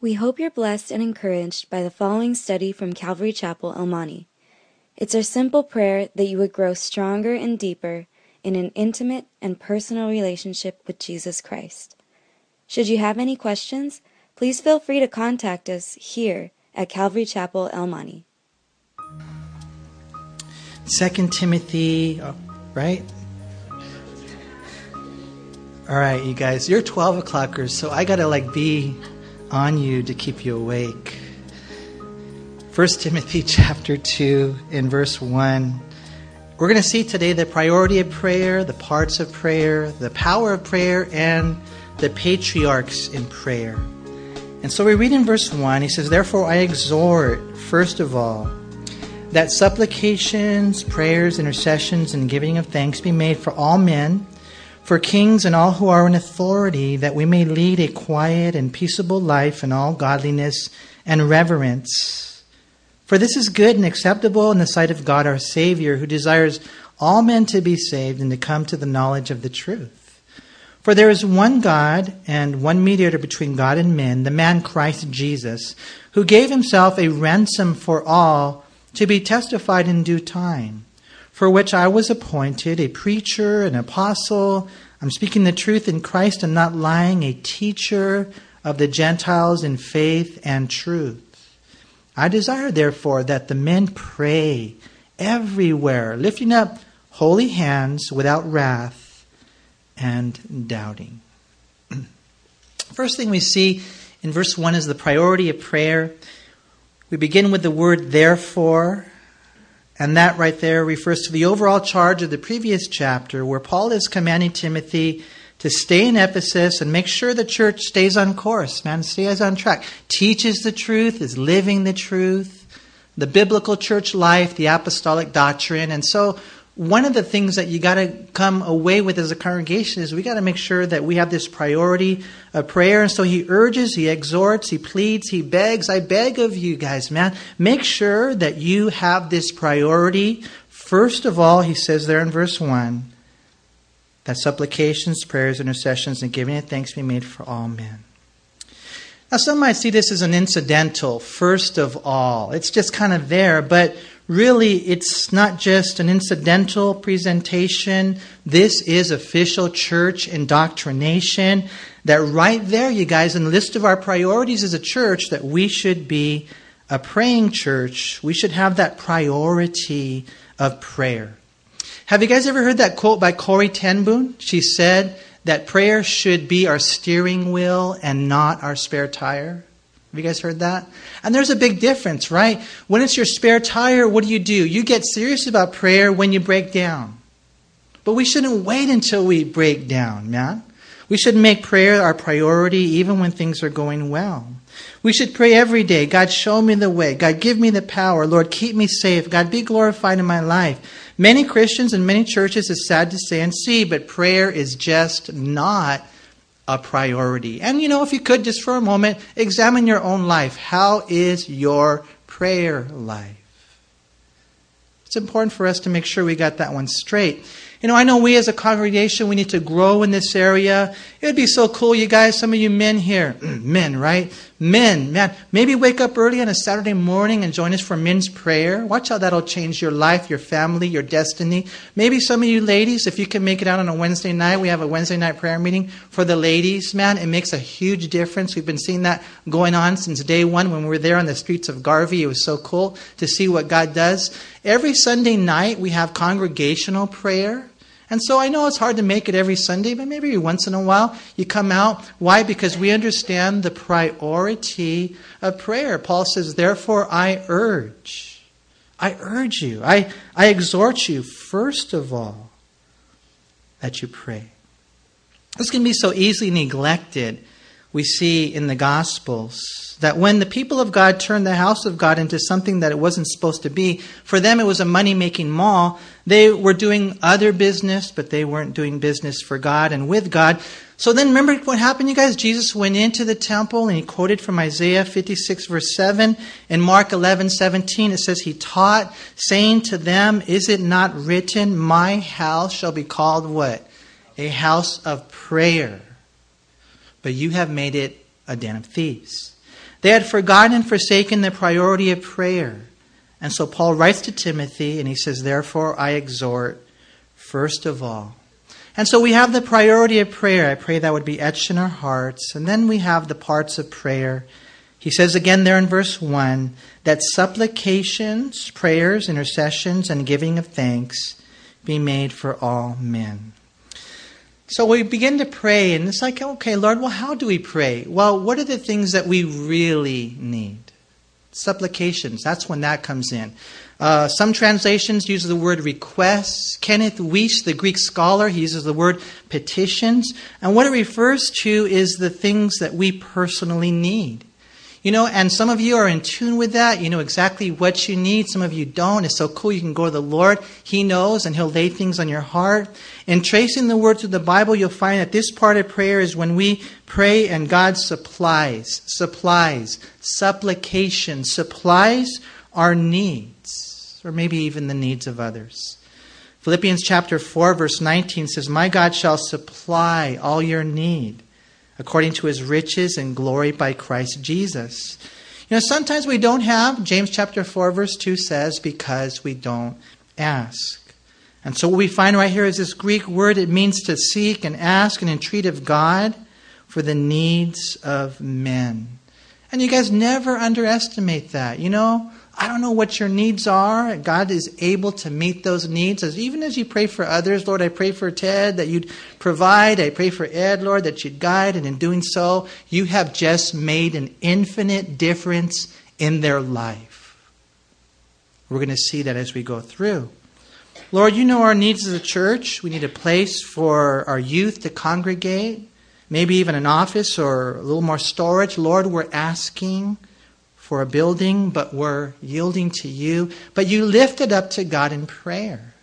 We hope you're blessed and encouraged by the following study from Calvary Chapel, El Monte. It's our simple prayer that you would grow stronger and deeper in an intimate and personal relationship with Jesus Christ. Should you have any questions, please feel free to contact us here at Calvary Chapel, El Monte. Second Timothy, oh, right? All right, you guys, you're 12 o'clockers, so I gotta like be on you to keep you awake. 1 Timothy chapter 2 in verse 1. We're going to see today the priority of prayer, the parts of prayer, the power of prayer, and the patriarchs in prayer. And so we read in verse 1, he says, Therefore I exhort, first of all, that supplications, prayers, intercessions, and giving of thanks be made for all men for kings and all who are in authority, that we may lead a quiet and peaceable life in all godliness and reverence. For this is good and acceptable in the sight of God our Savior, who desires all men to be saved and to come to the knowledge of the truth. For there is one God and one mediator between God and men, the man Christ Jesus, who gave himself a ransom for all to be testified in due time for which I was appointed a preacher, an apostle. I'm speaking the truth in Christ and not lying, a teacher of the Gentiles in faith and truth. I desire, therefore, that the men pray everywhere, lifting up holy hands without wrath and doubting. First thing we see in verse 1 is the priority of prayer. We begin with the word therefore. And that right there refers to the overall charge of the previous chapter, where Paul is commanding Timothy to stay in Ephesus and make sure the church stays on course, man, stays on track, teaches the truth, is living the truth, the biblical church life, the apostolic doctrine. And so one of the things that you got to come away with as a congregation is we got to make sure that we have this priority of prayer. And so he urges, he exhorts, he pleads, he begs. I beg of you guys, man, make sure that you have this priority. First of all, he says there in verse 1 that supplications, prayers, intercessions, and giving of thanks be made for all men. Now, some might see this as an incidental, first of all. It's just kind of there, but really it's not just an incidental presentation. This is official church indoctrination. That right there, you guys, in the list of our priorities as a church, that we should be a praying church. We should have that priority of prayer. Have you guys ever heard that quote by Corrie ten Boom? She said that prayer should be our steering wheel and not our spare tire. Have you guys heard that? And there's a big difference, right? When it's your spare tire, what do you do? You get serious about prayer when you break down. But we shouldn't wait until we break down, man. We should make prayer our priority even when things are going well. We should pray every day God, show me the way. God, give me the power. Lord, keep me safe. God, be glorified in my life. Many Christians and many churches, it's sad to say and see, but prayer is just not a priority. And you know, if you could just for a moment examine your own life. How is your prayer life? It's important for us to make sure we got that one straight. You know, I know we as a congregation, we need to grow in this area. It would be so cool, you guys, some of you men here, men, right? Men, man, maybe wake up early on a Saturday morning and join us for men's prayer. Watch how that'll change your life, your family, your destiny. Maybe some of you ladies, if you can make it out on a Wednesday night, we have a Wednesday night prayer meeting for the ladies, man. It makes a huge difference. We've been seeing that going on since day one when we were there on the streets of Garvey. It was so cool to see what God does. Every Sunday night, we have congregational prayer. And so I know it's hard to make it every Sunday, but maybe once in a while you come out. Why? Because we understand the priority of prayer. Paul says, Therefore I urge, I urge you, I, I exhort you, first of all, that you pray. This can be so easily neglected we see in the Gospels that when the people of God turned the house of God into something that it wasn't supposed to be, for them it was a money making mall. They were doing other business, but they weren't doing business for God and with God. So then remember what happened, you guys? Jesus went into the temple and he quoted from Isaiah 56, verse 7. In Mark 11, 17, it says, He taught, saying to them, Is it not written, My house shall be called what? A house of prayer but you have made it a den of thieves. They had forgotten and forsaken the priority of prayer. And so Paul writes to Timothy and he says, Therefore I exhort, first of all. And so we have the priority of prayer. I pray that would be etched in our hearts. And then we have the parts of prayer. He says again there in verse 1 that supplications, prayers, intercessions, and giving of thanks be made for all men. So we begin to pray, and it's like, okay, Lord, well, how do we pray? Well, what are the things that we really need? Supplications, that's when that comes in. Uh, some translations use the word requests. Kenneth Wuest, the Greek scholar, he uses the word petitions. And what it refers to is the things that we personally need. You know, and some of you are in tune with that. You know exactly what you need. Some of you don't. It's so cool. You can go to the Lord. He knows and He'll lay things on your heart. In tracing the words of the Bible, you'll find that this part of prayer is when we pray and God supplies, supplies, supplication, supplies our needs, or maybe even the needs of others. Philippians chapter 4, verse 19 says, My God shall supply all your need according to his riches and glory by Christ Jesus. You know, sometimes we don't have, James chapter 4, verse 2 says, because we don't ask. And so what we find right here is this Greek word, it means to seek and ask and entreat of God for the needs of men. And you guys never underestimate that. You know, I don't know what your needs are. God is able to meet those needs. As even as you pray for others, Lord, I pray for Ted that you'd provide. I pray for Ed, Lord, that you'd guide. And in doing so, you have just made an infinite difference in their life. We're going to see that as we go through. Lord, you know our needs as a church. We need a place for our youth to congregate, maybe even an office or a little more storage. Lord, we're asking for a building, but we're yielding to you. But you lift it up to God in prayer.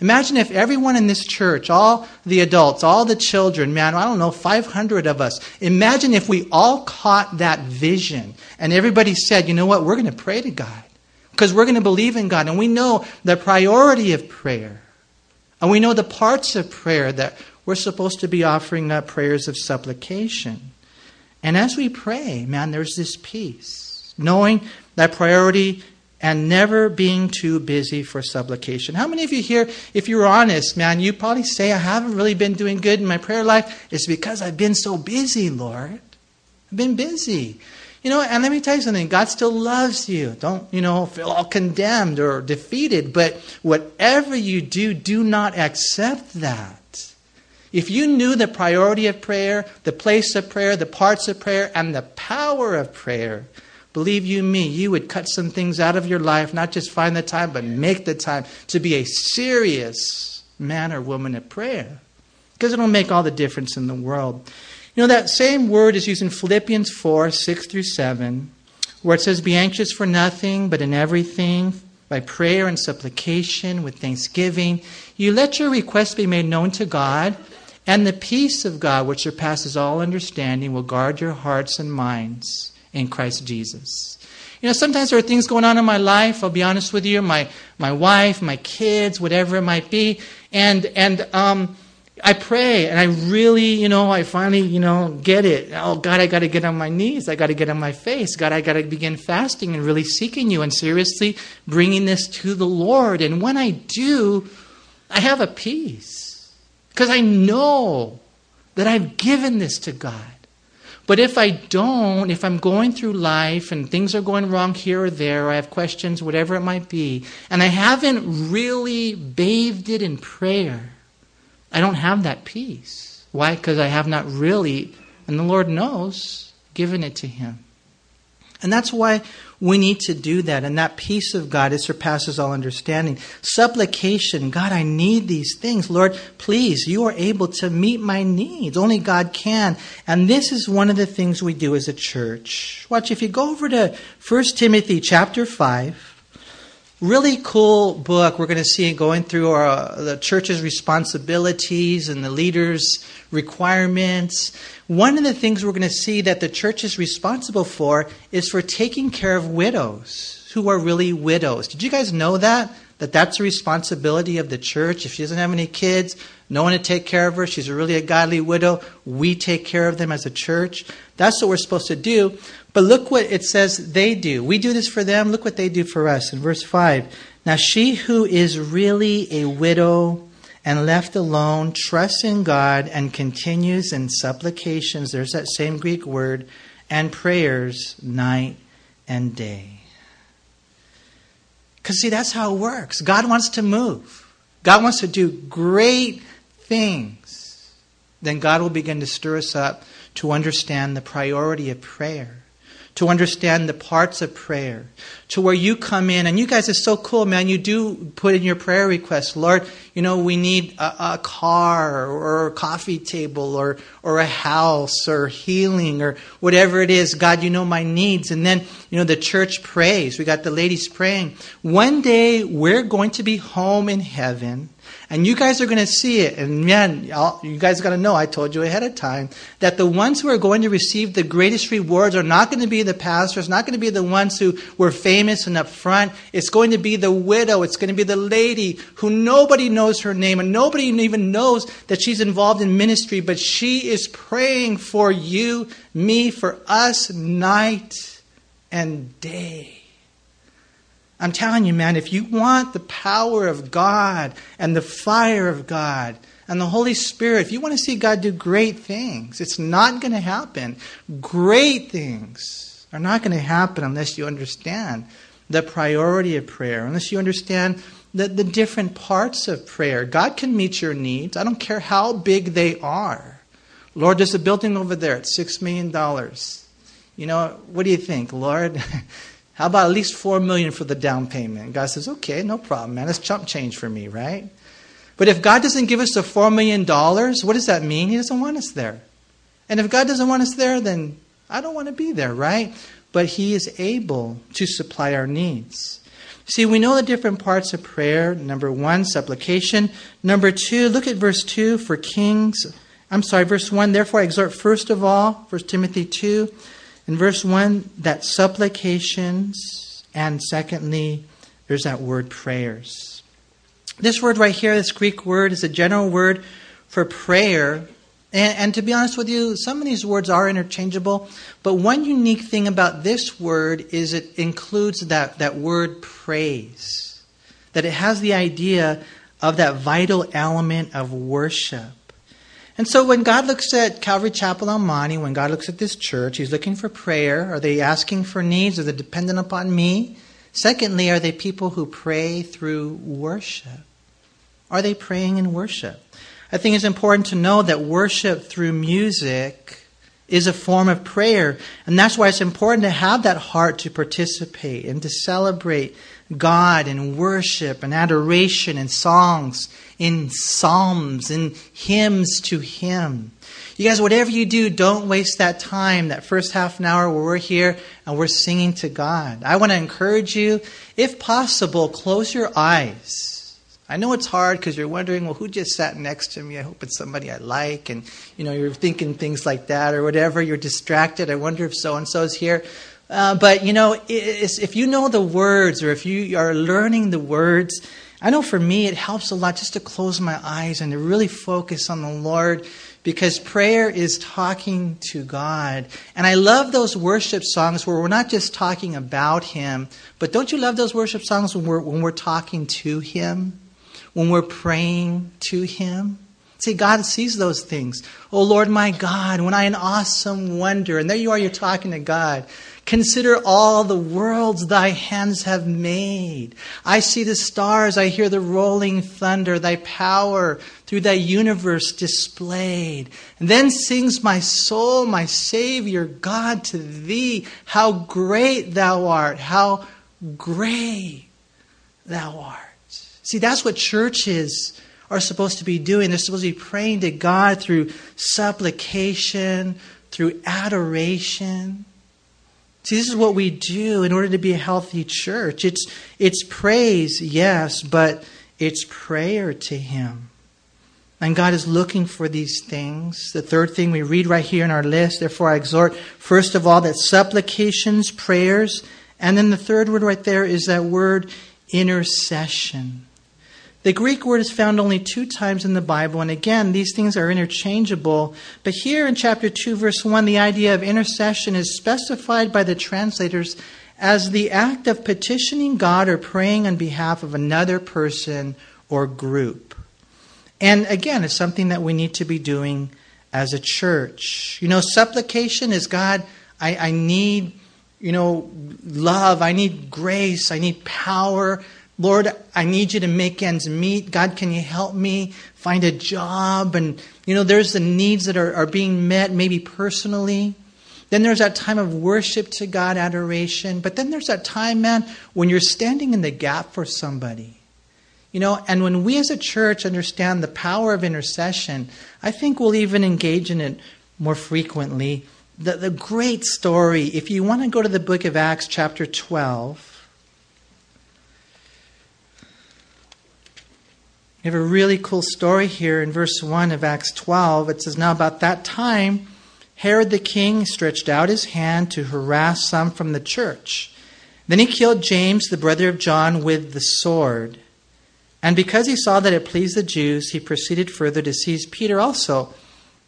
Imagine if everyone in this church, all the adults, all the children, man, I don't know, 500 of us, imagine if we all caught that vision and everybody said, you know what, we're going to pray to God because we're going to believe in God and we know the priority of prayer and we know the parts of prayer that we're supposed to be offering up prayers of supplication. And as we pray, man, there's this peace knowing that priority and never being too busy for supplication. How many of you here, if you're honest, man, you probably say, I haven't really been doing good in my prayer life. It's because I've been so busy, Lord. I've been busy. You know, and let me tell you something God still loves you. Don't, you know, feel all condemned or defeated. But whatever you do, do not accept that. If you knew the priority of prayer, the place of prayer, the parts of prayer, and the power of prayer, Believe you me, you would cut some things out of your life, not just find the time, but make the time to be a serious man or woman of prayer. Because it'll make all the difference in the world. You know, that same word is used in Philippians 4 6 through 7, where it says, Be anxious for nothing, but in everything, by prayer and supplication, with thanksgiving, you let your requests be made known to God, and the peace of God, which surpasses all understanding, will guard your hearts and minds in Christ Jesus. You know, sometimes there are things going on in my life, I'll be honest with you, my, my wife, my kids, whatever it might be, and, and, um, I pray and I really, you know, I finally, you know, get it. Oh, God, I got to get on my knees. I got to get on my face. God, I got to begin fasting and really seeking you and seriously bringing this to the Lord. And when I do, I have a peace because I know that I've given this to God. But if I don't, if I'm going through life and things are going wrong here or there, or I have questions, whatever it might be, and I haven't really bathed it in prayer, I don't have that peace. Why? Because I have not really, and the Lord knows, given it to Him. And that's why we need to do that. And that peace of God, it surpasses all understanding. Supplication, God, I need these things. Lord, please, you are able to meet my needs. Only God can. And this is one of the things we do as a church. Watch, if you go over to 1 Timothy chapter 5, really cool book we're going to see going through our, the church's responsibilities and the leaders' requirements. One of the things we're going to see that the church is responsible for is for taking care of widows who are really widows. Did you guys know that? that that's a responsibility of the church. If she doesn't have any kids, no one to take care of her, she's really a godly widow, we take care of them as a church. That's what we're supposed to do. But look what it says they do. We do this for them. Look what they do for us. In verse 5 Now she who is really a widow and left alone trusts in God and continues in supplications, there's that same Greek word, and prayers night and day. Because, see, that's how it works. God wants to move, God wants to do great things. Then God will begin to stir us up to understand the priority of prayer to understand the parts of prayer, to where you come in. And you guys are so cool, man. You do put in your prayer requests. Lord, you know, we need a, a car or a coffee table or, or a house or healing or whatever it is. God, you know my needs. And then, you know, the church prays. We got the ladies praying. One day we're going to be home in heaven and you guys are going to see it. And man, you guys got to know, I told you ahead of time, that the ones who are going to receive the greatest rewards are not going to be the pastors, not going to be the ones who were famous and up front. It's going to be the widow. It's going to be the lady who nobody knows her name and nobody even knows that she's involved in ministry, but she is praying for you, me, for us night and day. I'm telling you, man, if you want the power of God and the fire of God and the Holy Spirit, if you want to see God do great things, it's not going to happen. Great things are not going to happen unless you understand the priority of prayer, unless you understand the, the different parts of prayer. God can meet your needs. I don't care how big they are. Lord, there's a building over there at $6 million. You know, what do you think, Lord? How about at least four million for the down payment? God says, okay, no problem, man. That's chump change for me, right? But if God doesn't give us the four million dollars, what does that mean? He doesn't want us there. And if God doesn't want us there, then I don't want to be there, right? But He is able to supply our needs. See, we know the different parts of prayer. Number one, supplication. Number two, look at verse two for kings. I'm sorry, verse one. Therefore, I exhort first of all, 1 Timothy 2, in verse 1, that supplications, and secondly, there's that word prayers. This word right here, this Greek word, is a general word for prayer. And, and, to be honest with you, some of these words are interchangeable. But one unique thing about this word is it includes that, that word praise, that it has the idea of that vital element of worship. And so when God looks at Calvary Chapel El Monte, when God looks at this church, He's looking for prayer. Are they asking for needs? Are they dependent upon me? Secondly, are they people who pray through worship? Are they praying in worship? I think it's important to know that worship through music is a form of prayer. And that's why it's important to have that heart to participate and to celebrate God in worship and adoration and songs, in psalms, in hymns to Him. You guys, whatever you do, don't waste that time, that first half an hour where we're here and we're singing to God. I want to encourage you, if possible, close your eyes. I know it's hard because you're wondering, well, who just sat next to me? I hope it's somebody I like. And, you know, you're thinking things like that or whatever. You're distracted. I wonder if so and so is here. Uh, but you know, if you know the words or if you are learning the words, I know for me it helps a lot just to close my eyes and to really focus on the Lord because prayer is talking to God. And I love those worship songs where we're not just talking about Him, but don't you love those worship songs when we're, when we're talking to Him? When we're praying to Him? See, God sees those things. Oh Lord my God, when I in awesome wonder, and there you are, you're talking to God. Consider all the worlds thy hands have made. I see the stars, I hear the rolling thunder, thy power through thy universe displayed. And then sings my soul, my Savior, God, to thee, how great thou art, how great thou art. See, that's what churches are supposed to be doing. They're supposed to be praying to God through supplication, through adoration. See, this is what we do in order to be a healthy church. It's, it's praise, yes, but it's prayer to Him. And God is looking for these things. The third thing we read right here in our list, therefore I exhort, first of all, that supplications, prayers, and then the third word right there is that word intercession. The Greek word is found only two times in the Bible, and again, these things are interchangeable. But here in chapter 2, verse 1, the idea of intercession is specified by the translators as the act of petitioning God or praying on behalf of another person or group. And again, it's something that we need to be doing as a church. You know, supplication is God, I, I need, you know, love, I need grace, I need power. Lord, I need you to make ends meet. God, can you help me find a job? And, you know, there's the needs that are, are being met, maybe personally. Then there's that time of worship to God, adoration. But then there's that time, man, when you're standing in the gap for somebody. You know, and when we as a church understand the power of intercession, I think we'll even engage in it more frequently. The, the great story, if you want to go to the book of Acts, chapter 12, We have a really cool story here in verse 1 of Acts 12. It says, Now about that time, Herod the king stretched out his hand to harass some from the church. Then he killed James, the brother of John, with the sword. And because he saw that it pleased the Jews, he proceeded further to seize Peter also.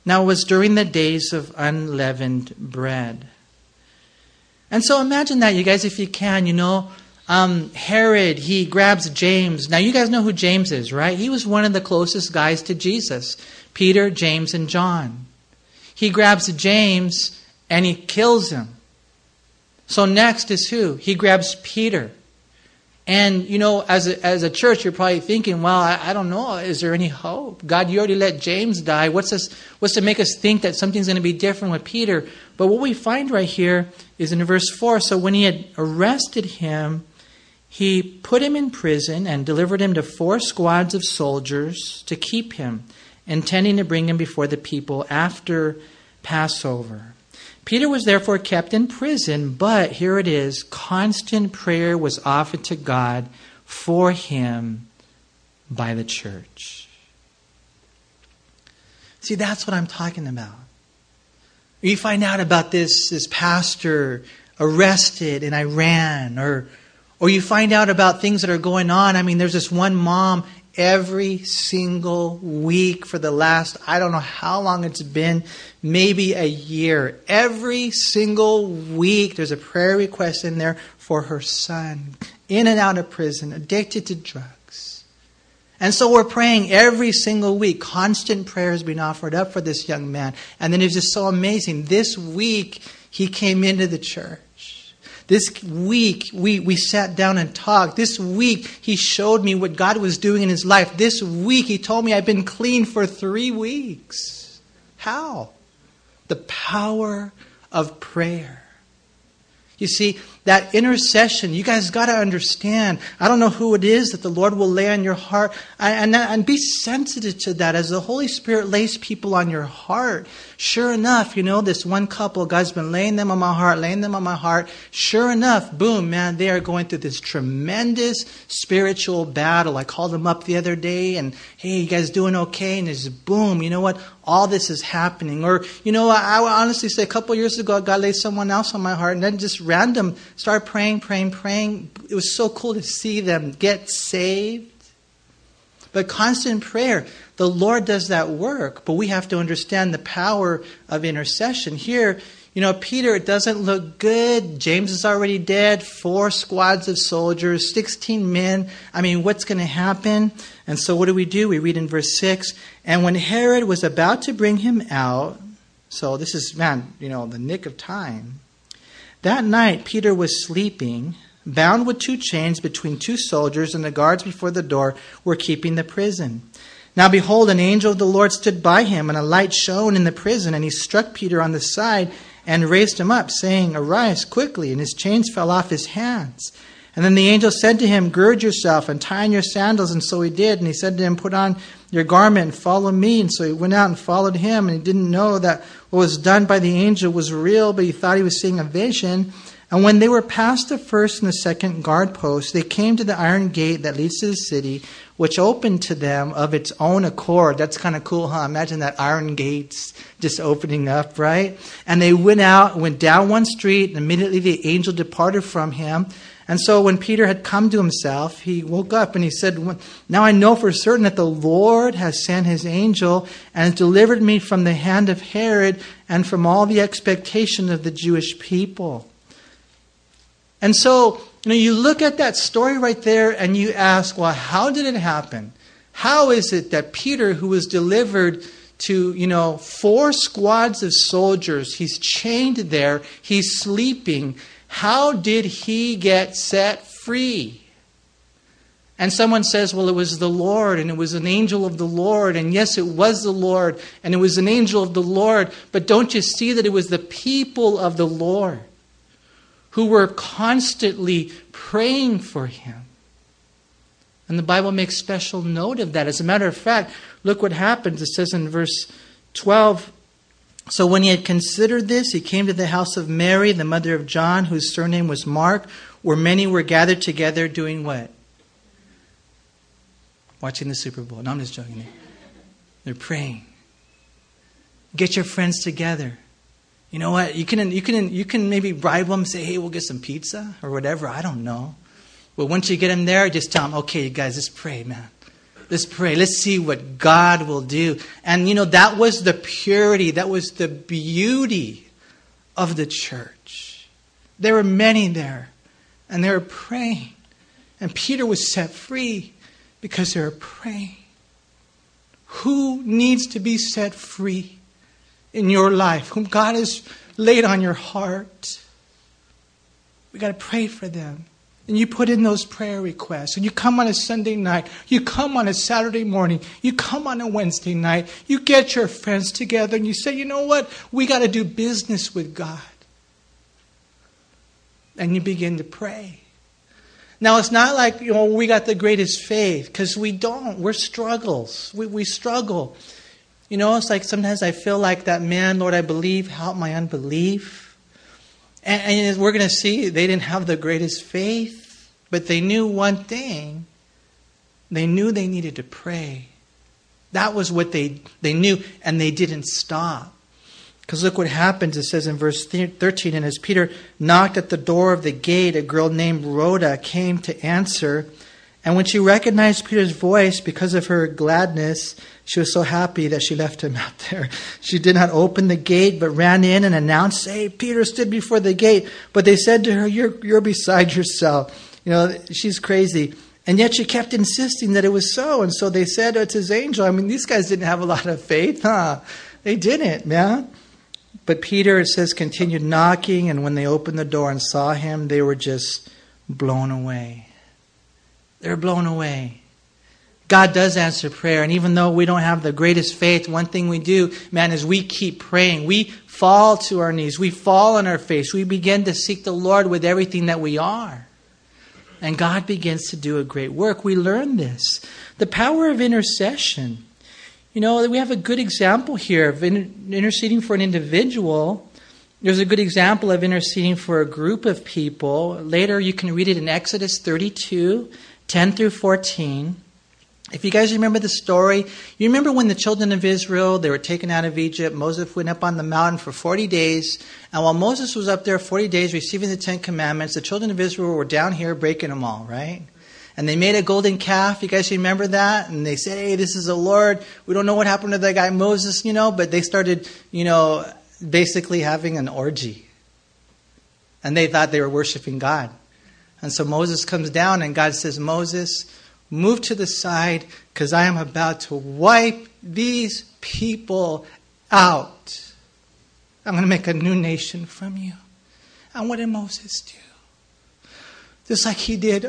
Now it was during the days of unleavened bread. And so imagine that, you guys, if you can, you know, um, Herod, he grabs James. Now, you guys know who James is, right? He was one of the closest guys to Jesus Peter, James, and John. He grabs James and he kills him. So, next is who? He grabs Peter. And, you know, as a, as a church, you're probably thinking, well, I, I don't know. Is there any hope? God, you already let James die. What's, this, what's to make us think that something's going to be different with Peter? But what we find right here is in verse 4 so when he had arrested him, he put him in prison and delivered him to four squads of soldiers to keep him, intending to bring him before the people after Passover. Peter was therefore kept in prison, but here it is constant prayer was offered to God for him by the church. See, that's what I'm talking about. You find out about this, this pastor arrested in Iran or or you find out about things that are going on. I mean, there's this one mom every single week for the last, I don't know how long it's been, maybe a year. Every single week, there's a prayer request in there for her son, in and out of prison, addicted to drugs. And so we're praying every single week. Constant prayers being offered up for this young man. And then it was just so amazing. This week, he came into the church. This week, we, we sat down and talked. This week, he showed me what God was doing in his life. This week, he told me I've been clean for three weeks. How? The power of prayer. You see, that intercession, you guys got to understand. I don't know who it is that the Lord will lay on your heart. And, and, and, be sensitive to that as the Holy Spirit lays people on your heart. Sure enough, you know, this one couple, God's been laying them on my heart, laying them on my heart. Sure enough, boom, man, they are going through this tremendous spiritual battle. I called them up the other day and, hey, you guys doing okay? And there's boom, you know what? All this is happening. Or, you know, I, I honestly say a couple years ago, God laid someone else on my heart and then just random Start praying, praying, praying. It was so cool to see them get saved. But constant prayer, the Lord does that work, but we have to understand the power of intercession. Here, you know, Peter, it doesn't look good. James is already dead. Four squads of soldiers, 16 men. I mean, what's going to happen? And so what do we do? We read in verse 6 And when Herod was about to bring him out, so this is, man, you know, the nick of time. That night, Peter was sleeping, bound with two chains between two soldiers, and the guards before the door were keeping the prison. Now, behold, an angel of the Lord stood by him, and a light shone in the prison, and he struck Peter on the side and raised him up, saying, Arise quickly, and his chains fell off his hands. And then the angel said to him, Gird yourself and tie on your sandals. And so he did. And he said to him, Put on your garment and follow me. And so he went out and followed him. And he didn't know that what was done by the angel was real, but he thought he was seeing a vision. And when they were past the first and the second guard posts, they came to the iron gate that leads to the city, which opened to them of its own accord. That's kind of cool, huh? Imagine that iron gates just opening up, right? And they went out, went down one street, and immediately the angel departed from him. And so when Peter had come to himself, he woke up and he said, Now I know for certain that the Lord has sent his angel and has delivered me from the hand of Herod and from all the expectation of the Jewish people. And so, you know, you look at that story right there and you ask, well, how did it happen? How is it that Peter, who was delivered to, you know, four squads of soldiers, he's chained there, he's sleeping, how did he get set free? And someone says, well, it was the Lord, and it was an angel of the Lord, and yes, it was the Lord, and it was an angel of the Lord, but don't you see that it was the people of the Lord who were constantly praying for him? And the Bible makes special note of that. As a matter of fact, look what happens. It says in verse 12 So when he had considered this, he came to the house of Mary, the mother of John, whose surname was Mark, where many were gathered together doing what? Watching the Super Bowl. No, I'm just joking. They're praying. Get your friends together. You know what? You can, you can, you can maybe bribe them, say, hey, we'll get some pizza or whatever. I don't know. But once you get them there, just tell them, okay, you guys, let's pray, man. Let's pray. Let's see what God will do. And, you know, that was the purity, that was the beauty of the church. There were many there, and they were praying. And Peter was set free because they were praying. Who needs to be set free in your life? Whom God has laid on your heart? We got to pray for them and you put in those prayer requests, and you come on a Sunday night, you come on a Saturday morning, you come on a Wednesday night, you get your friends together, and you say, you know what? We got to do business with God. And you begin to pray. Now, it's not like, you know, we got the greatest faith, because we don't. We're struggles. We, we struggle. You know, it's like sometimes I feel like that man, Lord, I believe, help my unbelief. And, and we're going to see they didn't have the greatest faith, but they knew one thing. They knew they needed to pray. That was what they, they knew, and they didn't stop. Because look what happens. It says in verse 13, and as Peter knocked at the door of the gate, a girl named Rhoda came to answer. And when she recognized Peter's voice because of her gladness, she was so happy that she left him out there. She did not open the gate, but ran in and announced, Hey, Peter stood before the gate. But they said to her, You're, you're beside yourself. You know, she's crazy. And yet she kept insisting that it was so. And so they said, It's his angel. I mean, these guys didn't have a lot of faith, huh? They didn't, man. But Peter, it says, continued knocking. And when they opened the door and saw him, they were just blown away. They're blown away. God does answer prayer. And even though we don't have the greatest faith, one thing we do, man, is we keep praying. We fall to our knees. We fall on our face. We begin to seek the Lord with everything that we are. And God begins to do a great work. We learn this. The power of intercession. You know, we have a good example here of interceding for an individual. There's a good example of interceding for a group of people. Later, you can read it in Exodus 32 10 through 14. If you guys remember the story, you remember when the children of Israel, they were taken out of Egypt, Moses went up on the mountain for 40 days, and while Moses was up there 40 days receiving the 10 commandments, the children of Israel were down here breaking them all, right? And they made a golden calf. You guys remember that? And they said, hey, this is the Lord. We don't know what happened to that guy Moses, you know, but they started, you know, basically having an orgy. And they thought they were worshiping God. And so Moses comes down and God says, Moses, move to the side because I am about to wipe these people out. I'm going to make a new nation from you. And what did Moses do? Just like he did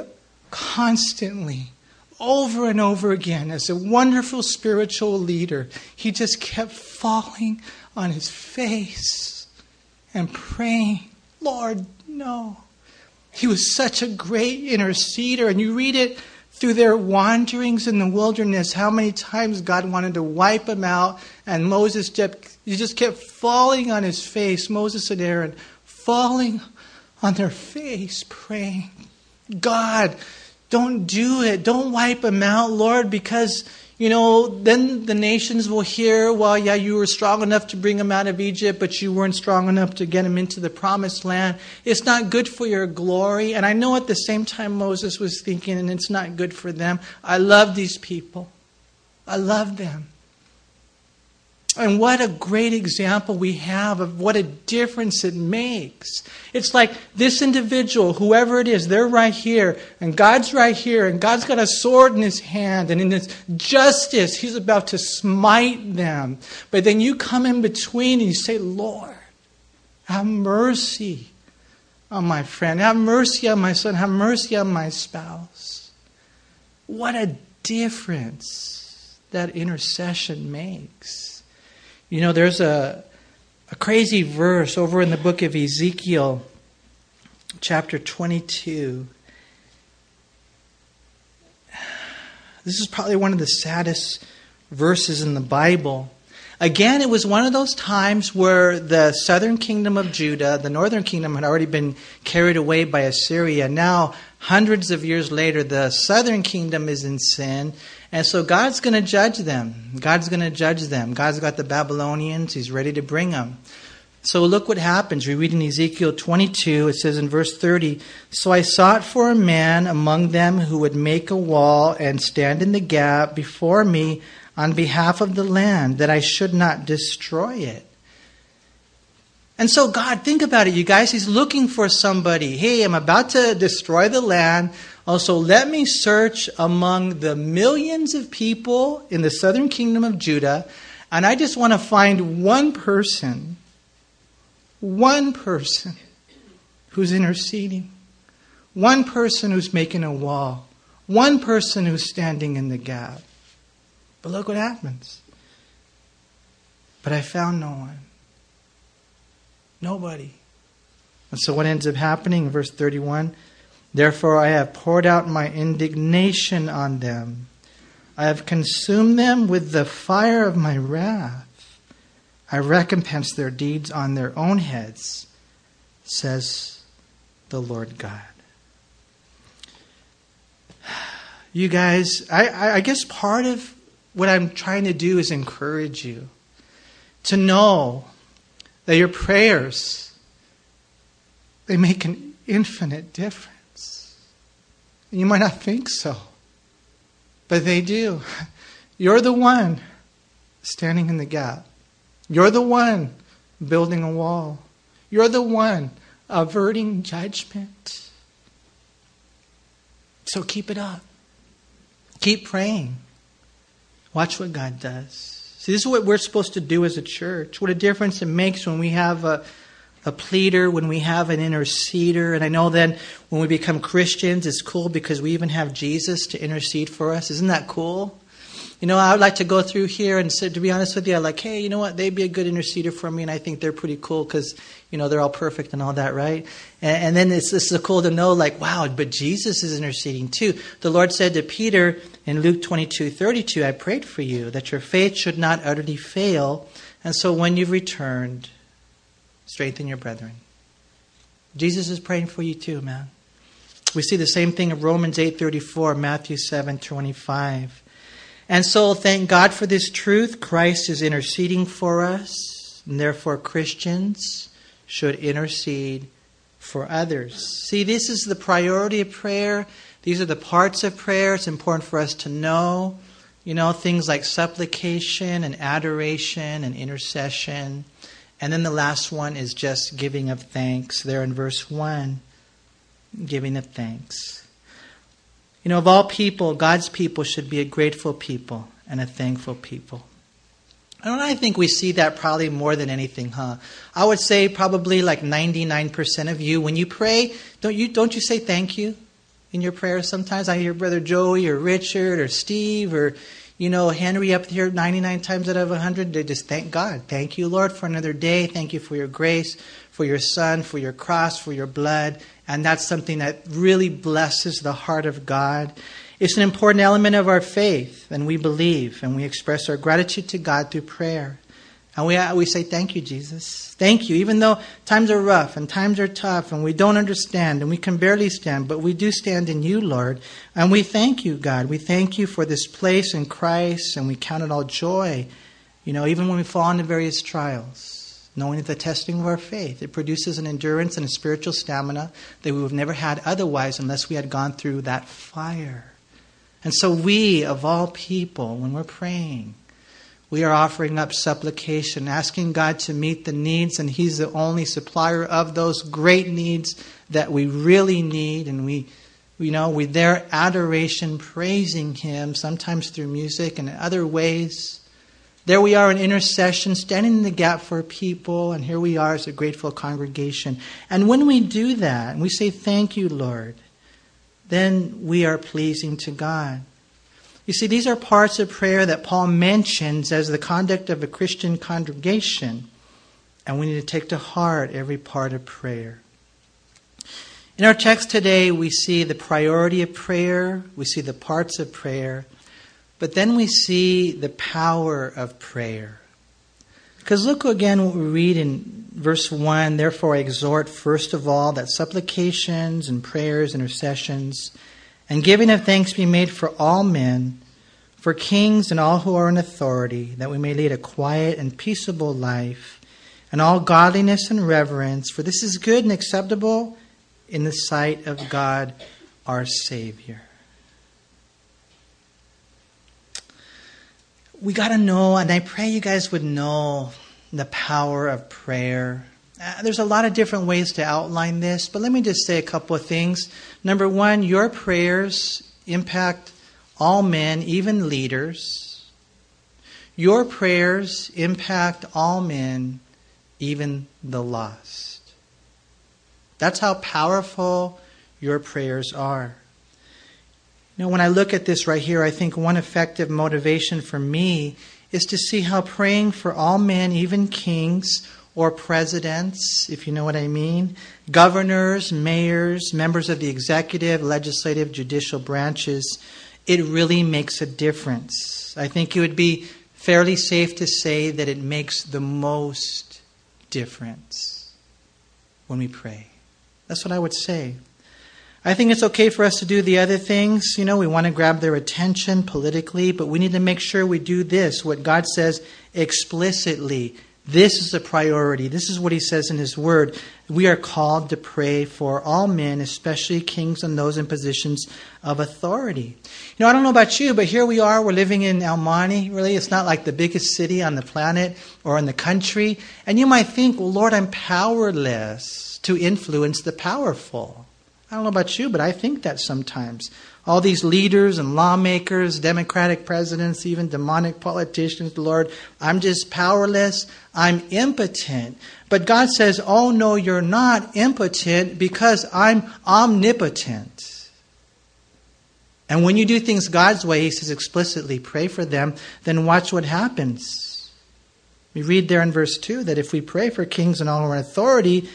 constantly, over and over again, as a wonderful spiritual leader, he just kept falling on his face and praying, Lord, no. He was such a great interceder. And you read it through their wanderings in the wilderness, how many times God wanted to wipe them out, and Moses just, he just kept falling on his face, Moses and Aaron, falling on their face, praying, God, don't do it. Don't wipe them out, Lord, because You know, then the nations will hear, well, yeah, you were strong enough to bring them out of Egypt, but you weren't strong enough to get them into the promised land. It's not good for your glory. And I know at the same time Moses was thinking, and it's not good for them. I love these people. I love them. And what a great example we have of what a difference it makes. It's like this individual, whoever it is, they're right here, and God's right here, and God's got a sword in his hand, and in his justice, he's about to smite them. But then you come in between and you say, Lord, have mercy on my friend, have mercy on my son, have mercy on my spouse. What a difference that intercession makes. You know, there's a, a crazy verse over in the book of Ezekiel, chapter 22. This is probably one of the saddest verses in the Bible. Again, it was one of those times where the southern kingdom of Judah, the northern kingdom, had already been carried away by Assyria. Now, hundreds of years later, the southern kingdom is in sin, and so God's going to judge them. God's going to judge them. God's got the Babylonians, He's ready to bring them. So look what happens. We read in Ezekiel 22, it says in verse 30 So I sought for a man among them who would make a wall and stand in the gap before me on behalf of the land, that I should not destroy it. And so, God, think about it, you guys. He's looking for somebody. Hey, I'm about to destroy the land. Also, let me search among the millions of people in the southern kingdom of Judah, and I just want to find one person, one person who's interceding, one person who's making a wall, one person who's standing in the gap. But look what happens. But I found no one. Nobody. And so what ends up happening verse 31? Therefore, I have poured out my indignation on them. I have consumed them with the fire of my wrath. I recompense their deeds on their own heads, says the Lord God. You guys, I, I guess part of what I'm trying to do is encourage you to know that your prayers they make an infinite difference. You might not think so, but they do. You're the one standing in the gap. You're the one building a wall. You're the one averting judgment. So keep it up. Keep praying. Watch what God does. See, this is what we're supposed to do as a church. What a difference it makes when we have a a pleader, when we have an interceder. And I know then when we become Christians, it's cool because we even have Jesus to intercede for us. Isn't that cool? You know, I would like to go through here and say, to be honest with you, I'm like, hey, you know what? They'd be a good interceder for me, and I think they're pretty cool because, you know, they're all perfect and all that, right? And, and then it's, it's cool to know, like, wow, but Jesus is interceding too. The Lord said to Peter in Luke 22 32, I prayed for you that your faith should not utterly fail. And so when you've returned, strengthen your brethren. Jesus is praying for you too, man. We see the same thing in Romans 8:34, Matthew 7:25. And so thank God for this truth. Christ is interceding for us, and therefore Christians should intercede for others. See, this is the priority of prayer. These are the parts of prayer. It's important for us to know, you know, things like supplication and adoration and intercession. And then the last one is just giving of thanks, there in verse 1. Giving of thanks. You know, of all people, God's people should be a grateful people and a thankful people. And I think we see that probably more than anything, huh? I would say probably like 99% of you, when you pray, don't you, don't you say thank you in your prayers sometimes? I hear Brother Joey or Richard or Steve or you know, Henry up here 99 times out of 100, they just thank God. Thank you, Lord, for another day. Thank you for your grace, for your Son, for your cross, for your blood. And that's something that really blesses the heart of God. It's an important element of our faith, and we believe, and we express our gratitude to God through prayer. And we, we say, Thank you, Jesus. Thank you. Even though times are rough and times are tough and we don't understand and we can barely stand, but we do stand in you, Lord. And we thank you, God. We thank you for this place in Christ and we count it all joy, you know, even when we fall into various trials, knowing the testing of our faith, it produces an endurance and a spiritual stamina that we would have never had otherwise unless we had gone through that fire. And so we, of all people, when we're praying, we are offering up supplication, asking God to meet the needs, and He's the only supplier of those great needs that we really need. And we, you know, with their adoration, praising Him, sometimes through music and other ways. There we are in intercession, standing in the gap for people, and here we are as a grateful congregation. And when we do that, and we say, Thank you, Lord, then we are pleasing to God. You see, these are parts of prayer that Paul mentions as the conduct of a Christian congregation, and we need to take to heart every part of prayer. In our text today, we see the priority of prayer, we see the parts of prayer, but then we see the power of prayer. Because look again what we read in verse 1 Therefore, I exhort first of all that supplications and prayers, intercessions, and giving of thanks be made for all men, for kings and all who are in authority, that we may lead a quiet and peaceable life, and all godliness and reverence, for this is good and acceptable in the sight of God our Savior. We got to know, and I pray you guys would know the power of prayer. Uh, there's a lot of different ways to outline this, but let me just say a couple of things. Number one, your prayers impact all men, even leaders. Your prayers impact all men, even the lost. That's how powerful your prayers are. You know, when I look at this right here, I think one effective motivation for me is to see how praying for all men, even kings, or presidents, if you know what I mean, governors, mayors, members of the executive, legislative, judicial branches, it really makes a difference. I think it would be fairly safe to say that it makes the most difference when we pray. That's what I would say. I think it's okay for us to do the other things. You know, we want to grab their attention politically, but we need to make sure we do this, what God says explicitly this is a priority. This is what he says in his word. We are called to pray for all men, especially kings and those in positions of authority. You know, I don't know about you, but here we are. We're living in Monte. Really, it's not like the biggest city on the planet or in the country. And you might think, well, Lord, I'm powerless to influence the powerful. I don't know about you, but I think that sometimes all these leaders and lawmakers, democratic presidents, even demonic politicians, Lord, I'm just powerless. I'm impotent. But God says, Oh, no, you're not impotent because I'm omnipotent. And when you do things God's way, He says explicitly, pray for them, then watch what happens. We read there in verse 2 that if we pray for kings and all who are in authority,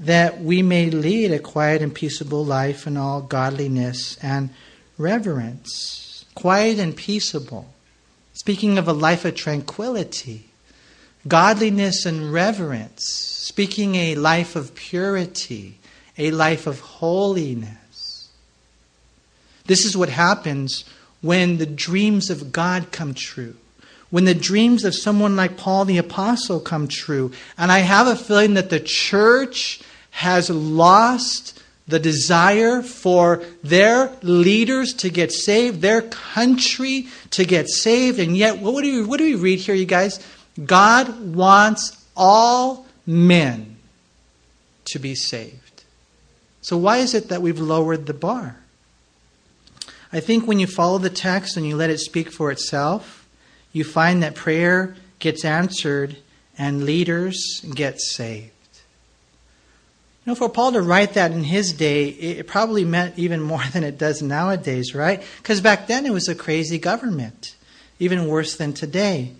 that we may lead a quiet and peaceable life in all godliness and reverence. Quiet and peaceable. Speaking of a life of tranquility, godliness and reverence. Speaking a life of purity, a life of holiness. This is what happens when the dreams of God come true when the dreams of someone like Paul the Apostle come true. And I have a feeling that the church has lost the desire for their leaders to get saved, their country to get saved. And yet, what do we, what do we read here, you guys? God wants all men to be saved. So, why is it that we've lowered the bar? I think when you follow the text and you let it speak for itself, you find that prayer gets answered and leaders get saved. You know, for Paul to write that in his day, it probably meant even more than it does nowadays, right? Because back then it was a crazy government, even worse than today.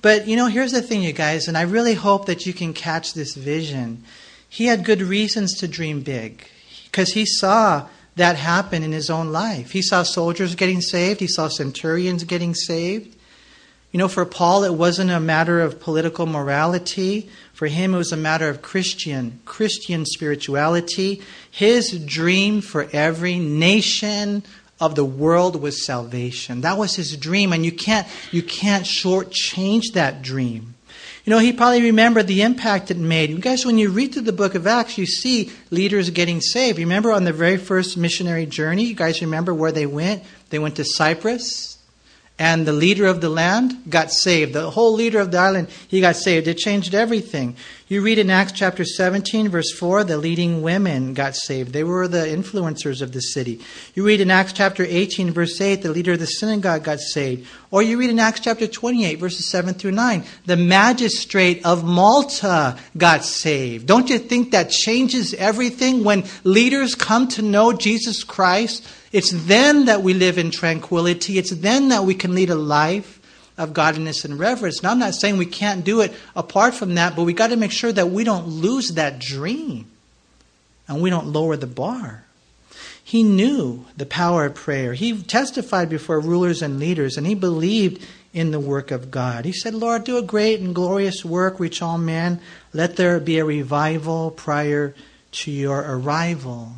But, you know, here's the thing, you guys, and I really hope that you can catch this vision. He had good reasons to dream big because he saw that happen in his own life. He saw soldiers getting saved, he saw centurions getting saved. You know, for Paul, it wasn't a matter of political morality. For him, it was a matter of Christian, Christian spirituality. His dream for every nation of the world was salvation. That was his dream, and you can't, you can't shortchange that dream. You know, he probably remembered the impact it made. You guys, when you read through the book of Acts, you see leaders getting saved. Remember on the very first missionary journey, you guys remember where they went? They went to Cyprus and the leader of the land got saved. The whole leader of the island, he got saved. It changed everything. You read in Acts chapter 17, verse 4, the leading women got saved. They were the influencers of the city. You read in Acts chapter 18, verse 8, the leader of the synagogue got saved. Or you read in Acts chapter 28, verses 7 through 9, the magistrate of Malta got saved. Don't you think that changes everything when leaders come to know Jesus Christ? It's then that we live in tranquility. It's then that we can lead a life of godliness and reverence. Now, I'm not saying we can't do it apart from that, but we got to make sure that we don't lose that dream and we don't lower the bar. He knew the power of prayer. He testified before rulers and leaders, and he believed in the work of God. He said, Lord, do a great and glorious work, reach all men. Let there be a revival prior to your arrival.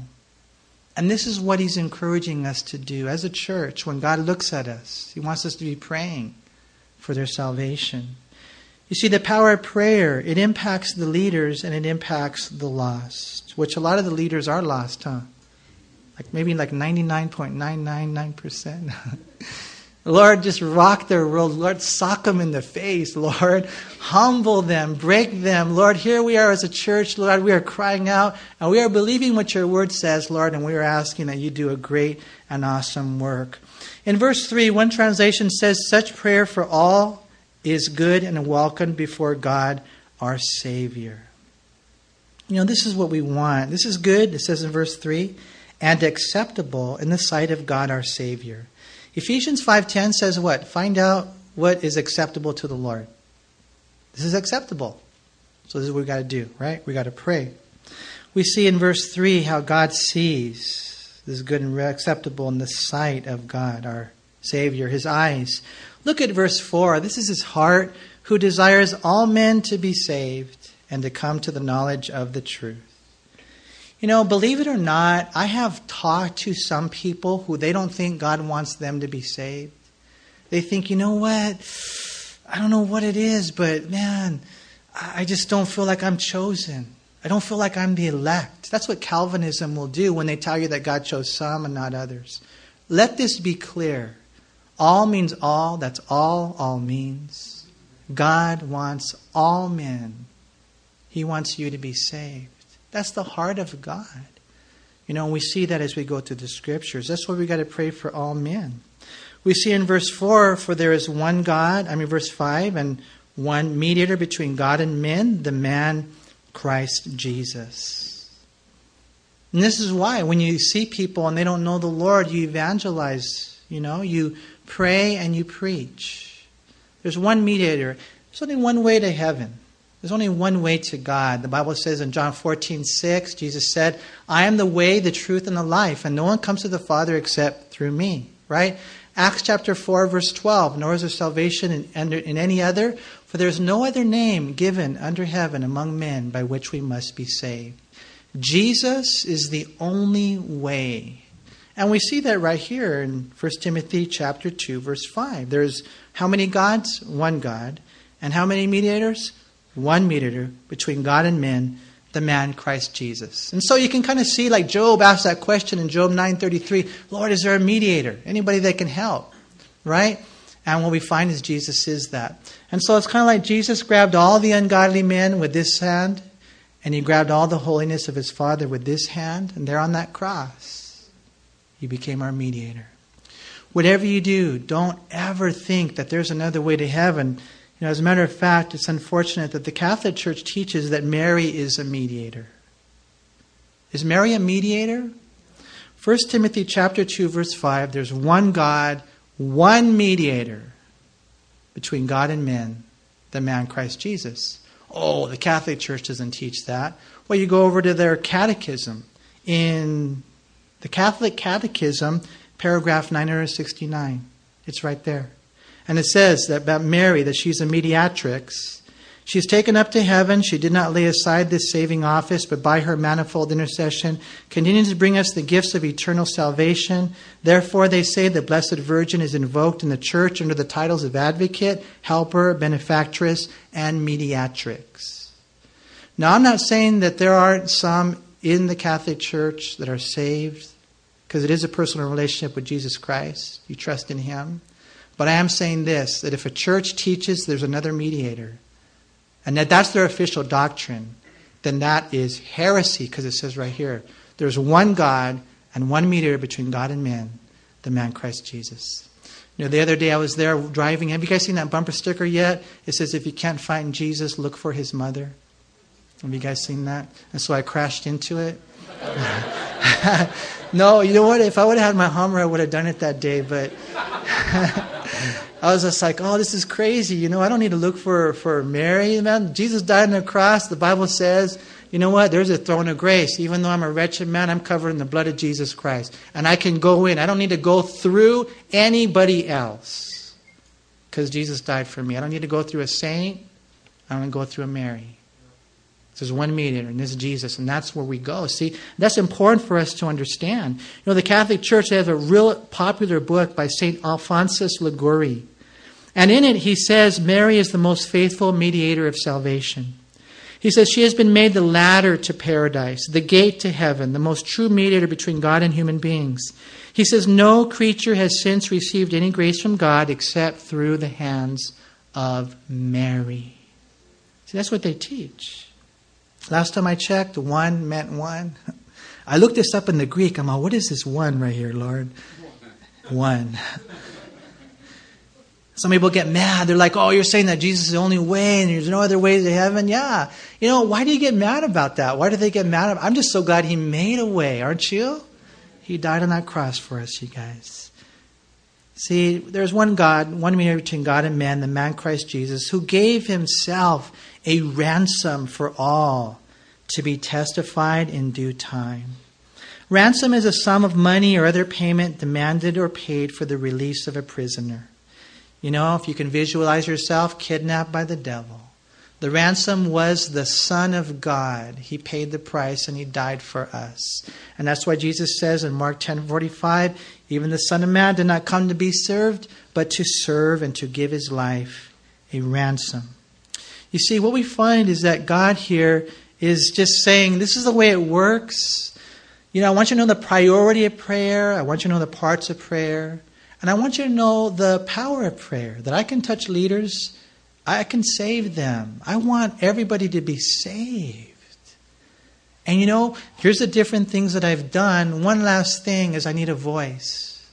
And this is what he's encouraging us to do as a church when God looks at us. He wants us to be praying for their salvation. You see, the power of prayer, it impacts the leaders and it impacts the lost, which a lot of the leaders are lost, huh? Like maybe like 99.999%. Lord, just rock their world. Lord, sock them in the face. Lord, humble them, break them. Lord, here we are as a church. Lord, we are crying out and we are believing what your word says, Lord, and we are asking that you do a great and awesome work. In verse 3, one translation says, Such prayer for all is good and welcome before God our Savior. You know, this is what we want. This is good, it says in verse 3, and acceptable in the sight of God our Savior. Ephesians 5:10 says what? Find out what is acceptable to the Lord. This is acceptable. So this is what we got to do, right? We got to pray. We see in verse 3 how God sees this is good and acceptable in the sight of God, our Savior, his eyes. Look at verse 4. This is his heart who desires all men to be saved and to come to the knowledge of the truth. You know, believe it or not, I have talked to some people who they don't think God wants them to be saved. They think, you know what? I don't know what it is, but man, I just don't feel like I'm chosen. I don't feel like I'm the elect. That's what Calvinism will do when they tell you that God chose some and not others. Let this be clear. All means all. That's all all means. God wants all men. He wants you to be saved. That's the heart of God. You know, we see that as we go through the scriptures. That's why we got to pray for all men. We see in verse 4 for there is one God, I mean, verse 5, and one mediator between God and men, the man Christ Jesus. And this is why when you see people and they don't know the Lord, you evangelize, you know, you pray and you preach. There's one mediator. There's only one way to heaven. There's only one way to God. The Bible says in John 14, 6, Jesus said, I am the way, the truth, and the life, and no one comes to the Father except through me. Right? Acts chapter 4, verse 12, nor is there salvation in, in any other, for there is no other name given under heaven among men by which we must be saved. Jesus is the only way. And we see that right here in 1 Timothy chapter 2, verse 5. There's how many gods? One God. And how many mediators? One mediator between God and men, the man Christ Jesus. And so you can kind of see like Job asked that question in Job 9:33, Lord, is there a mediator? Anybody that can help? Right? And what we find is Jesus is that. And so it's kind of like Jesus grabbed all the ungodly men with this hand, and he grabbed all the holiness of his Father with this hand, and there on that cross, he became our mediator. Whatever you do, don't ever think that there's another way to heaven you know, as a matter of fact, it's unfortunate that the Catholic Church teaches that Mary is a mediator. Is Mary a mediator? 1 Timothy chapter 2 verse 5 there's one God, one mediator between God and men, the man Christ Jesus. Oh, the Catholic Church doesn't teach that. Well, you go over to their catechism. In the Catholic Catechism, paragraph 969. It's right there. And it says that about Mary that she's a mediatrix. She's taken up to heaven. She did not lay aside this saving office, but by her manifold intercession continues to bring us the gifts of eternal salvation. Therefore, they say the Blessed Virgin is invoked in the church under the titles of advocate, helper, benefactress, and mediatrix. Now, I'm not saying that there aren't some in the Catholic Church that are saved, because it is a personal relationship with Jesus Christ. You trust in Him. But I am saying this that if a church teaches there's another mediator, and that that's their official doctrine, then that is heresy because it says right here there's one God and one mediator between God and man, the man Christ Jesus. You know, the other day I was there driving. Have you guys seen that bumper sticker yet? It says, if you can't find Jesus, look for his mother. Have you guys seen that? And so I crashed into it. no, you know what? If I would have had my Hummer, I would have done it that day, but. I was just like, oh, this is crazy. You know, I don't need to look for, for Mary, man. Jesus died on the cross. The Bible says, you know what? There's a throne of grace. Even though I'm a wretched man, I'm covered in the blood of Jesus Christ. And I can go in. I don't need to go through anybody else because Jesus died for me. I don't need to go through a saint. I don't need to go through a Mary. There's one mediator, and this is Jesus, and that's where we go. See, that's important for us to understand. You know, the Catholic Church has a real popular book by St. Alphonsus Liguori. And in it, he says Mary is the most faithful mediator of salvation. He says she has been made the ladder to paradise, the gate to heaven, the most true mediator between God and human beings. He says no creature has since received any grace from God except through the hands of Mary. See, that's what they teach. Last time I checked, one meant one. I looked this up in the Greek. I'm like, what is this one right here, Lord? One. Some people get mad. They're like, oh, you're saying that Jesus is the only way and there's no other way to heaven. Yeah. You know, why do you get mad about that? Why do they get mad? I'm just so glad he made a way, aren't you? He died on that cross for us, you guys. See, there's one God, one mediator between God and man, the man Christ Jesus, who gave himself a ransom for all to be testified in due time. Ransom is a sum of money or other payment demanded or paid for the release of a prisoner. You know, if you can visualize yourself kidnapped by the devil, the ransom was the Son of God. He paid the price and he died for us. And that's why Jesus says in Mark 10 45, even the Son of Man did not come to be served, but to serve and to give his life a ransom. You see, what we find is that God here is just saying, this is the way it works. You know, I want you to know the priority of prayer. I want you to know the parts of prayer. And I want you to know the power of prayer that I can touch leaders, I can save them. I want everybody to be saved. And you know, here's the different things that I've done. One last thing is I need a voice.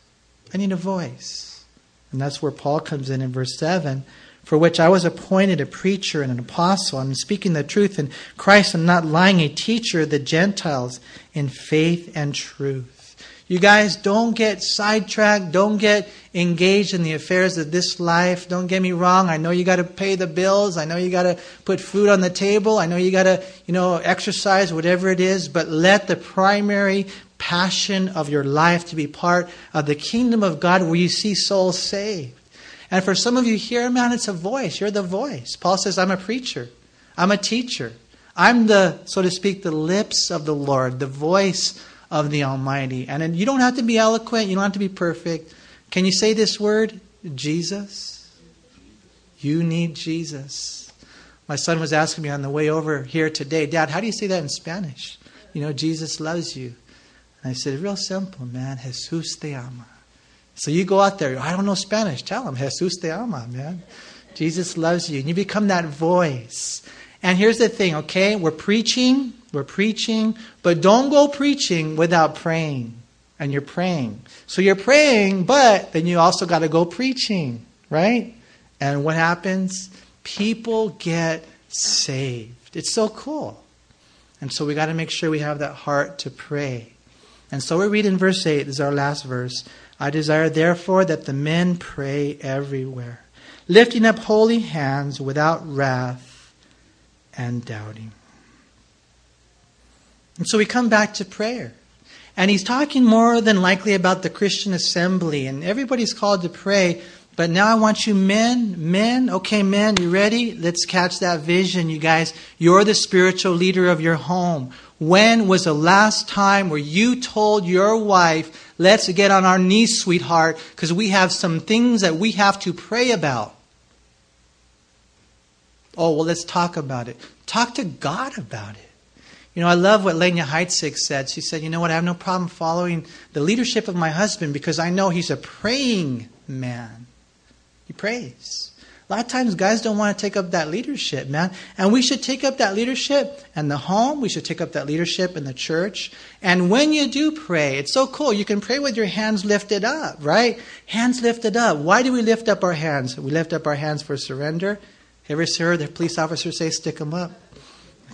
I need a voice. And that's where Paul comes in in verse 7 for which I was appointed a preacher and an apostle. I'm speaking the truth in Christ I'm not lying, a teacher of the Gentiles in faith and truth. You guys don't get sidetracked. Don't get engaged in the affairs of this life. Don't get me wrong. I know you got to pay the bills. I know you got to put food on the table. I know you got to, you know, exercise, whatever it is. But let the primary passion of your life to be part of the kingdom of God where you see souls saved. And for some of you here, man, it's a voice. You're the voice. Paul says, I'm a preacher. I'm a teacher. I'm the, so to speak, the lips of the Lord, the voice of the Almighty. And you don't have to be eloquent, you don't have to be perfect. Can you say this word? Jesus. You need Jesus. My son was asking me on the way over here today, Dad, how do you say that in Spanish? You know, Jesus loves you. And I said, real simple, man. Jesus te ama. So you go out there, I don't know Spanish. Tell him, Jesus te ama, man. Jesus loves you. And you become that voice. And here's the thing, okay? We're preaching we're preaching, but don't go preaching without praying. And you're praying. So you're praying, but then you also got to go preaching, right? And what happens? People get saved. It's so cool. And so we got to make sure we have that heart to pray. And so we read in verse 8, this is our last verse. I desire therefore that the men pray everywhere, lifting up holy hands without wrath and doubting. And so we come back to prayer. And he's talking more than likely about the Christian assembly. And everybody's called to pray. But now I want you men, men, okay, men, you ready? Let's catch that vision, you guys. You're the spiritual leader of your home. When was the last time where you told your wife, let's get on our knees, sweetheart, because we have some things that we have to pray about? Oh, well, let's talk about it. Talk to God about it. You know, I love what Lenya Heitzig said. She said, You know what? I have no problem following the leadership of my husband because I know he's a praying man. He prays. A lot of times, guys don't want to take up that leadership, man. And we should take up that leadership in the home. We should take up that leadership in the church. And when you do pray, it's so cool. You can pray with your hands lifted up, right? Hands lifted up. Why do we lift up our hands? We lift up our hands for surrender. Ever heard the police officer say, stick them up?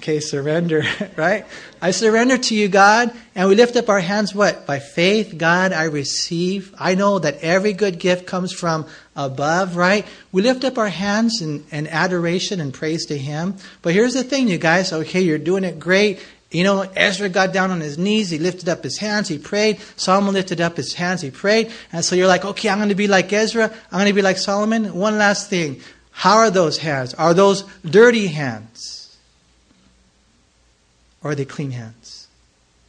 Okay, surrender, right? I surrender to you, God, and we lift up our hands, what? By faith, God, I receive. I know that every good gift comes from above, right? We lift up our hands in, in adoration and praise to Him. But here's the thing, you guys. Okay, you're doing it great. You know, Ezra got down on his knees, he lifted up his hands, he prayed. Solomon lifted up his hands, he prayed. And so you're like, okay, I'm going to be like Ezra, I'm going to be like Solomon. One last thing. How are those hands? Are those dirty hands? Or are they clean hands?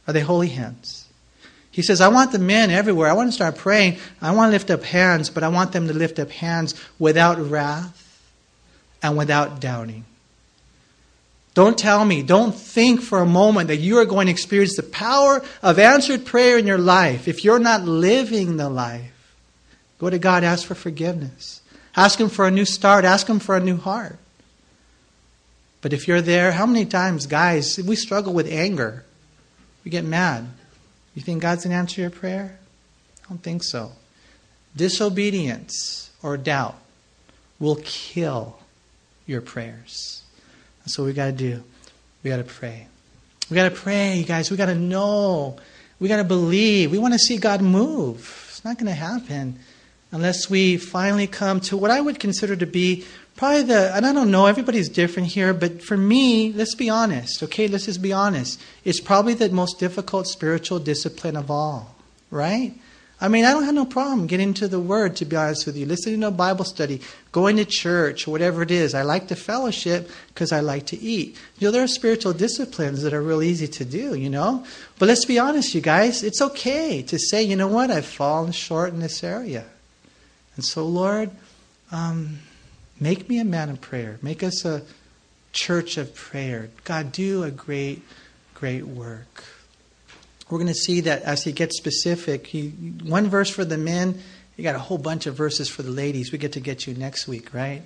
Are they holy hands? He says, I want the men everywhere. I want to start praying. I want to lift up hands, but I want them to lift up hands without wrath and without doubting. Don't tell me, don't think for a moment that you are going to experience the power of answered prayer in your life if you're not living the life. Go to God, ask for forgiveness. Ask Him for a new start, ask Him for a new heart. But if you're there, how many times, guys, we struggle with anger? We get mad. You think God's going to answer your prayer? I don't think so. Disobedience or doubt will kill your prayers. That's what we got to do. We got to pray. We got to pray, you guys. We got to know. We got to believe. We want to see God move. It's not going to happen unless we finally come to what I would consider to be Probably the, and I don't know, everybody's different here, but for me, let's be honest, okay? Let's just be honest. It's probably the most difficult spiritual discipline of all, right? I mean, I don't have no problem getting into the Word, to be honest with you, listening to a Bible study, going to church, whatever it is. I like to fellowship because I like to eat. You know, there are spiritual disciplines that are real easy to do, you know? But let's be honest, you guys, it's okay to say, you know what, I've fallen short in this area. And so, Lord, um, Make me a man of prayer. Make us a church of prayer. God, do a great, great work. We're going to see that as he gets specific, he, one verse for the men, you got a whole bunch of verses for the ladies. We get to get you next week, right?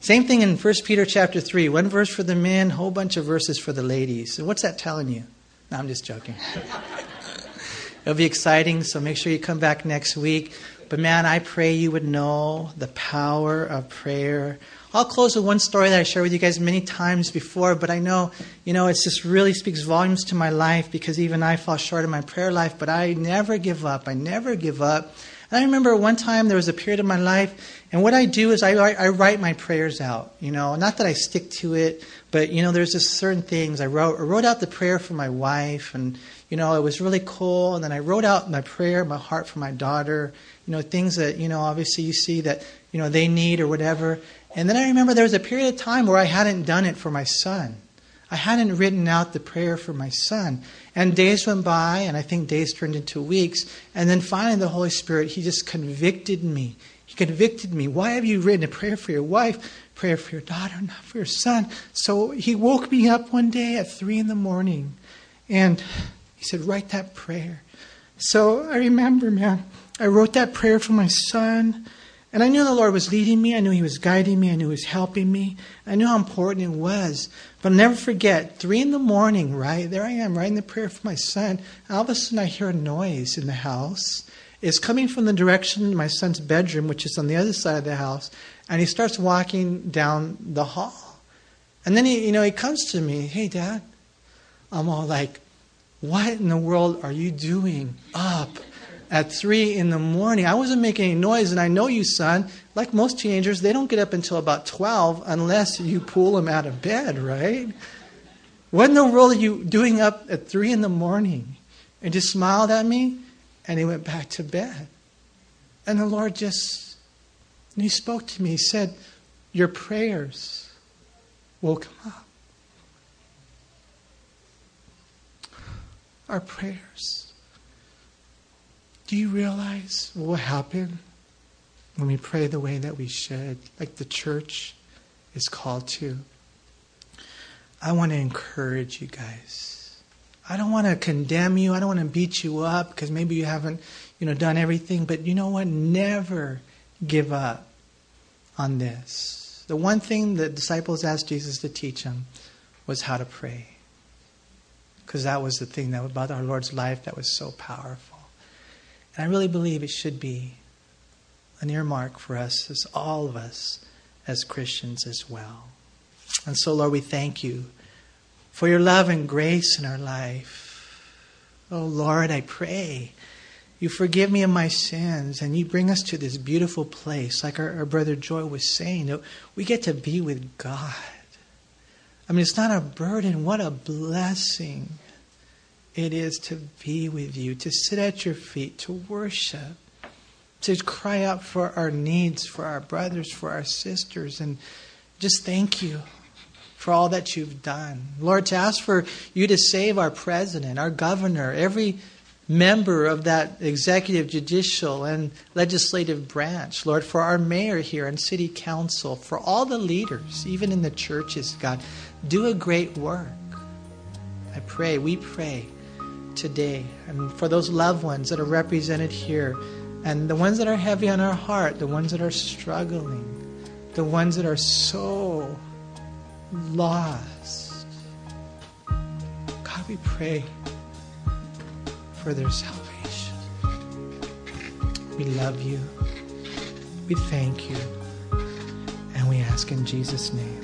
Same thing in 1 Peter chapter 3. One verse for the men, whole bunch of verses for the ladies. So what's that telling you? No, I'm just joking. It'll be exciting, so make sure you come back next week. But man, I pray you would know the power of prayer. I'll close with one story that I shared with you guys many times before, but I know, you know, it just really speaks volumes to my life because even I fall short in my prayer life, but I never give up. I never give up. And I remember one time there was a period of my life, and what I do is I, I write my prayers out. You know, not that I stick to it, but you know, there's just certain things. I wrote, I wrote out the prayer for my wife, and you know, it was really cool. And then I wrote out my prayer, my heart for my daughter, you know, things that, you know, obviously you see that, you know, they need or whatever. And then I remember there was a period of time where I hadn't done it for my son. I hadn't written out the prayer for my son. And days went by, and I think days turned into weeks. And then finally, the Holy Spirit, He just convicted me. He convicted me. Why have you written a prayer for your wife, prayer for your daughter, not for your son? So He woke me up one day at three in the morning, and He said, Write that prayer. So I remember, man, I wrote that prayer for my son. And I knew the Lord was leading me. I knew He was guiding me. I knew He was helping me. I knew how important it was. But I'll never forget, three in the morning, right? There I am writing the prayer for my son. All of a sudden, I hear a noise in the house. It's coming from the direction of my son's bedroom, which is on the other side of the house. And he starts walking down the hall. And then he, you know, he comes to me, hey, Dad. I'm all like, what in the world are you doing up? At three in the morning. I wasn't making any noise, and I know you, son. Like most teenagers, they don't get up until about 12 unless you pull them out of bed, right? What in the world are you doing up at three in the morning? And just smiled at me, and he went back to bed. And the Lord just he spoke to me. He said, Your prayers will come up. Our prayers. Do you realize what will happen when we pray the way that we should, like the church is called to? I want to encourage you guys. I don't want to condemn you. I don't want to beat you up because maybe you haven't, you know, done everything. But you know what? Never give up on this. The one thing the disciples asked Jesus to teach them was how to pray. Because that was the thing that about our Lord's life that was so powerful. And I really believe it should be an earmark for us, as all of us as Christians as well. And so, Lord, we thank you for your love and grace in our life. Oh, Lord, I pray you forgive me of my sins and you bring us to this beautiful place, like our, our brother Joy was saying, we get to be with God. I mean, it's not a burden, what a blessing it is to be with you, to sit at your feet, to worship, to cry out for our needs, for our brothers, for our sisters, and just thank you for all that you've done. Lord, to ask for you to save our president, our governor, every member of that executive, judicial, and legislative branch. Lord, for our mayor here and city council, for all the leaders, even in the churches, God, do a great work. I pray, we pray today, and for those loved ones that are represented here, and the ones that are heavy on our heart, the ones that are struggling, the ones that are so lost. God, we pray for their salvation. We love you. We thank you. And we ask in Jesus' name.